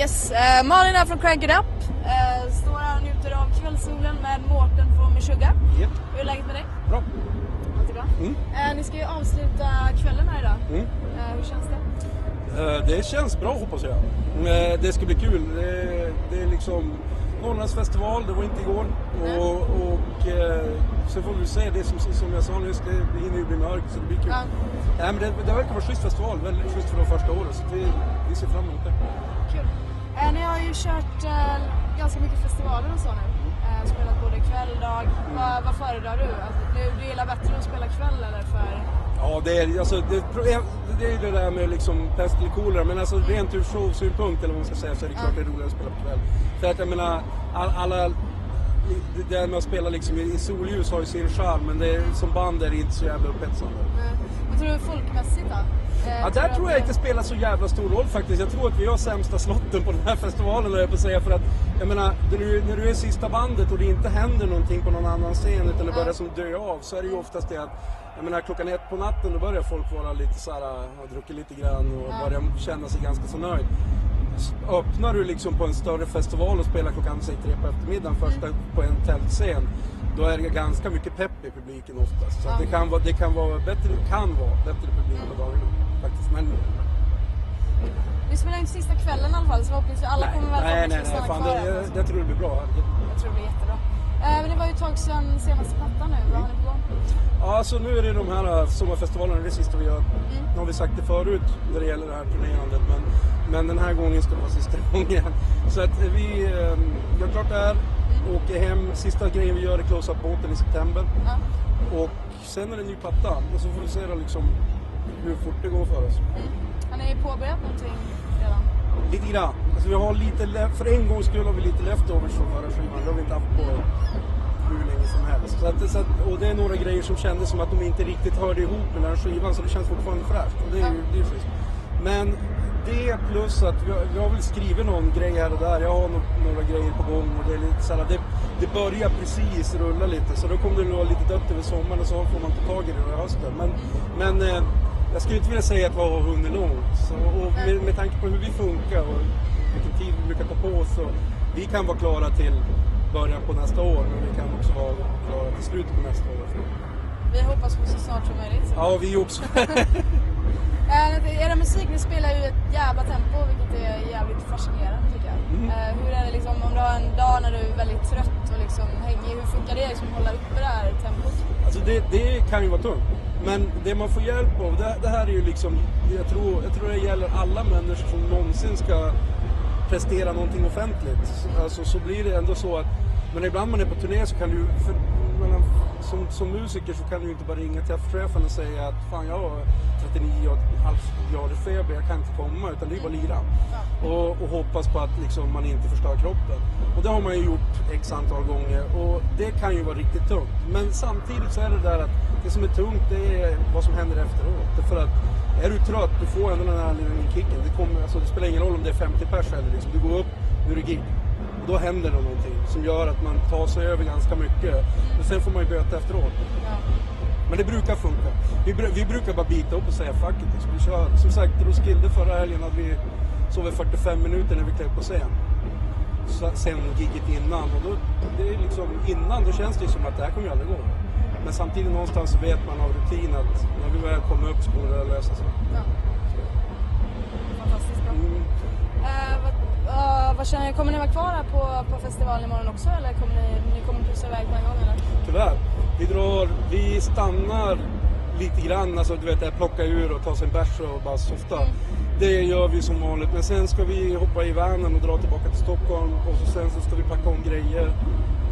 Yes, eh, Malin är från Crank It Up. Eh, står här och njuter av kvällssolen med Mårten från Meshuggah. Yep. Hur är läget med dig? Bra. Allt är bra. Mm. Eh, ni ska ju avsluta kvällen här idag. Mm. Eh, hur känns det? Eh, Det känns bra hoppas jag. Eh, Det ska bli kul. Det, det är liksom Norrlandsfestival, det var inte igår. Och, och eh, sen får vi se, det som, som jag sa nyss, det, det hinner ju bli mörkt så det blir kul. Ja. Nej, men det, det verkar vara schysst festival, väldigt schysst för det första året. Så vi, vi ser fram emot det. Kul. Eh, ni har ju kört eh, ganska mycket festivaler och så nu. Eh, spelat både kväll, dag. Vad, vad föredrar du? Alltså, du? Du gillar bättre att spela kväll eller för... Ja, det är, alltså, det, det är det där med liksom pest eller kolera, men alltså rent ur showsynpunkt eller vad man ska säga så är det klart det är roligare att spela på kväll. För att jag menar, all, alla, det där med att spela liksom i, solljus har ju sin charm, men det, är- som band är det inte så jävla upphetsande. Eh, vad tror du folkmässigt då? Eh, Ja, där tror jag det- inte spelar så jävla stor roll faktiskt. Jag tror att vi har sämsta slotten på den här festivalen, jag på att säga. För att, jag menar, när du, när du är sista bandet och det inte händer någonting på någon annan scen utan det börjar som dö av så är det ju oftast det att jag menar, klockan ett på natten då börjar folk vara lite så här, ha druckit lite grann och börjar känna sig ganska så nöjd. Öppnar du liksom på en större festival och spelar klockan säg tre på eftermiddagen första på en tältscen då är det ganska mycket pepp i publiken oftast. Så det, kan vara, det kan vara bättre, kan vara bättre publik på dagarna faktiskt. Men Vi spelar inte sista kvällen i alla fall så förhoppningsvis alla nej, kommer väl nej, nej, nej, fan, kvar. det, jag, jag tror det blir bra. Jag tror det blir jättebra. Eh, men det var ju ett tag sedan senaste plattan nu. Vad har ni på gång? Ja, alltså nu är det de här äh, sommarfestivalerna, det är sista vi gör. Nu har vi sagt det förut när det gäller det här turnerandet, men, men den här gången ska det vara sista gången. Så att vi äh, gör klart det här, åker hem. Sista grejen vi gör är close up båten i september. Ja. Och sen är det en ny platta och så får vi se då liksom hur fort det går för oss. Har ni påbörjat någonting redan? Lite grann. Alltså vi har lite, för en gångs skull har vi lite leftovers från förra skivan. Det har vi inte haft på hur länge som helst. Så att, så att, och det är några grejer som kändes som att de inte riktigt hörde ihop med den här skivan. Så det känns fortfarande fräscht. Och det är ju det är schysst. Men det plus att vi har, vi har väl skrivit någon grej här och där. Jag har no, några grejer på gång. Och det, är lite så här, det, det börjar precis rulla lite. Så då kommer det vara lite dött över sommaren och så får man ta tag i det i hösten. Men, men eh, jag skulle inte vilja säga att vi har hunnit långt. Så, och med, med tanke på hur vi funkar och vilken tid vi brukar ta på oss. Så vi kan vara klara till början på nästa år, men vi kan också vara klara till slutet på nästa år. Vi hoppas på så snart som möjligt. Ja, vi också. Eh, era musik, ni spelar ju ett jävla tempo vilket är jävligt fascinerande tycker jag. Mm. Eh, hur är det liksom om du har en dag när du är väldigt trött och liksom hängig, hur funkar det liksom att hålla uppe det här tempot? Alltså det, det kan ju vara tungt. Men det man får hjälp av, det, det här är ju liksom, jag tror, jag tror det gäller alla människor som någonsin ska prestera någonting offentligt. Alltså så blir det ändå så att, men ibland man är på turné så kan du, för, menar, som, som musiker så kan du ju inte bara ringa till chefen och säga att fan jag har 39 grader feber, jag kan inte komma. Utan det är ju bara lira. Och, och hoppas på att liksom, man inte förstör kroppen. Och det har man ju gjort x antal gånger och det kan ju vara riktigt tungt. Men samtidigt så är det där att det som är tungt det är vad som händer efteråt. För att är du trött, du får ändå den här lilla kicken. Det, kommer, alltså, det spelar ingen roll om det är 50 pers eller liksom. Du går upp, nu är det gig. Då händer det någonting som gör att man tar sig över ganska mycket. Och sen får man ju böta efteråt. Ja. Men det brukar funka. Vi, vi brukar bara bita upp och säga fuck it. liksom. Vi kör. Som sagt, Roskilde förra helgen hade vi sov i 45 minuter när vi klev på scen. Så, sen giget innan. Och då, det är liksom, innan då känns det som att det här kommer ju aldrig gå. Men samtidigt någonstans vet man av rutin att när vi väl kommer upp så kommer det lösa sig. Ja. Fantastiskt bra. Mm. Eh, eh, vad känner ni, kommer ni vara kvar här på, på festivalen imorgon också eller kommer ni, ni kommer pussa iväg på en gång eller? Tyvärr. Vi drar, vi stannar lite grann, alltså du vet, plocka ur och ta sig en bärs och bara softa. Det gör vi som vanligt, men sen ska vi hoppa i vanen och dra tillbaka till Stockholm och så sen så ska vi packa om grejer.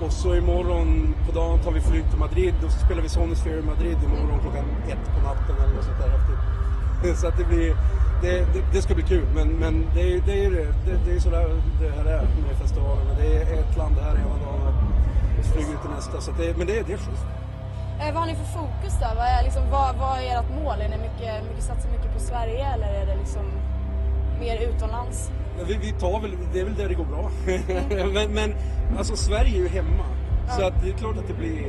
Och så imorgon på dagen tar vi flyg till Madrid och så spelar vi Sonosphere i Madrid imorgon klockan ett på natten eller något sånt där. Så att det blir, det, det, det ska bli kul, men, men det, är- det är det, det, är sådär det här är med festivalerna. Det är ett land här ena dagen och så flyger vi till nästa. Så det, men det, det är schysst. Eh, vad har ni för fokus då? Vad är, liksom, vad, vad är ert mål? Är ni mycket, mycket, satsar mycket på Sverige eller är det liksom mer utomlands? Ja, Vi, vi tar väl, det är väl där det går bra. men, men alltså Sverige är ju hemma. Så att det är klart att det blir,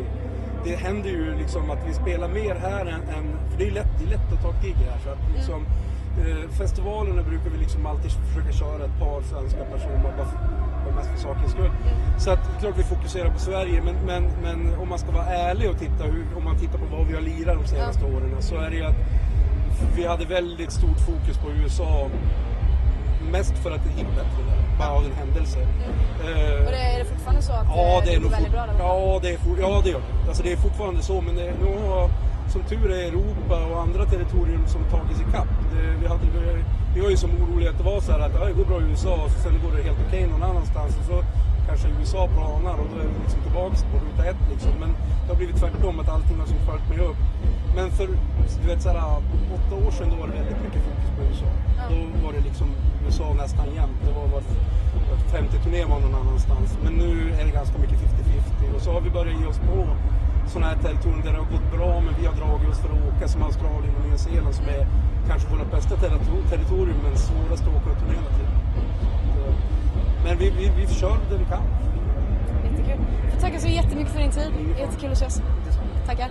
det händer ju liksom att vi spelar mer här än, än för det är lätt, det är lätt att ta gig här. Så att liksom, Eh, festivalerna brukar vi liksom alltid försöka köra ett par svenska personer bara för, mest för sakens skull. Så att klart vi fokuserar på Sverige men, men, men om man ska vara ärlig och titta hur, om man tittar på vad vi har lirat de senaste åren så är det ju att vi hade väldigt stort fokus på USA. Mest för att det gick bättre där, bara av en händelse. Eh, Och det är det fortfarande så att Ja, eh, det är nog väldigt bra där ja, det är for, ja, det gör det. Alltså, det är fortfarande så, men det, nu har som tur är Europa och andra territorium som tagits ikapp. Det, vi, hade, vi, vi var ju som oroliga att det var så här att ja, det går bra i USA och sen går det helt okej någon annanstans och så kanske USA planar och då är vi liksom tillbaks på ruta ett liksom. Men det har blivit tvärtom, att allting har som följt med upp. Men för du vet, så här, åtta år sedan då var det väldigt mycket fokus på USA. Då var det liksom USA nästan jämt. Det var var var femte turné var någon annanstans. Men nu är det ganska mycket 50-50. Och så har vi börjat ge oss på sådana här territorier där det har gått bra men vi har dragit oss för att åka som Australien och Nya Zeeland som är kanske våra bästa territor- territorium men svårast att åka och turnera till. Men vi, vi, vi kör det vi kan. Jättekul. Får tacka så jättemycket för din tid. Jättekul att ses. Tackar.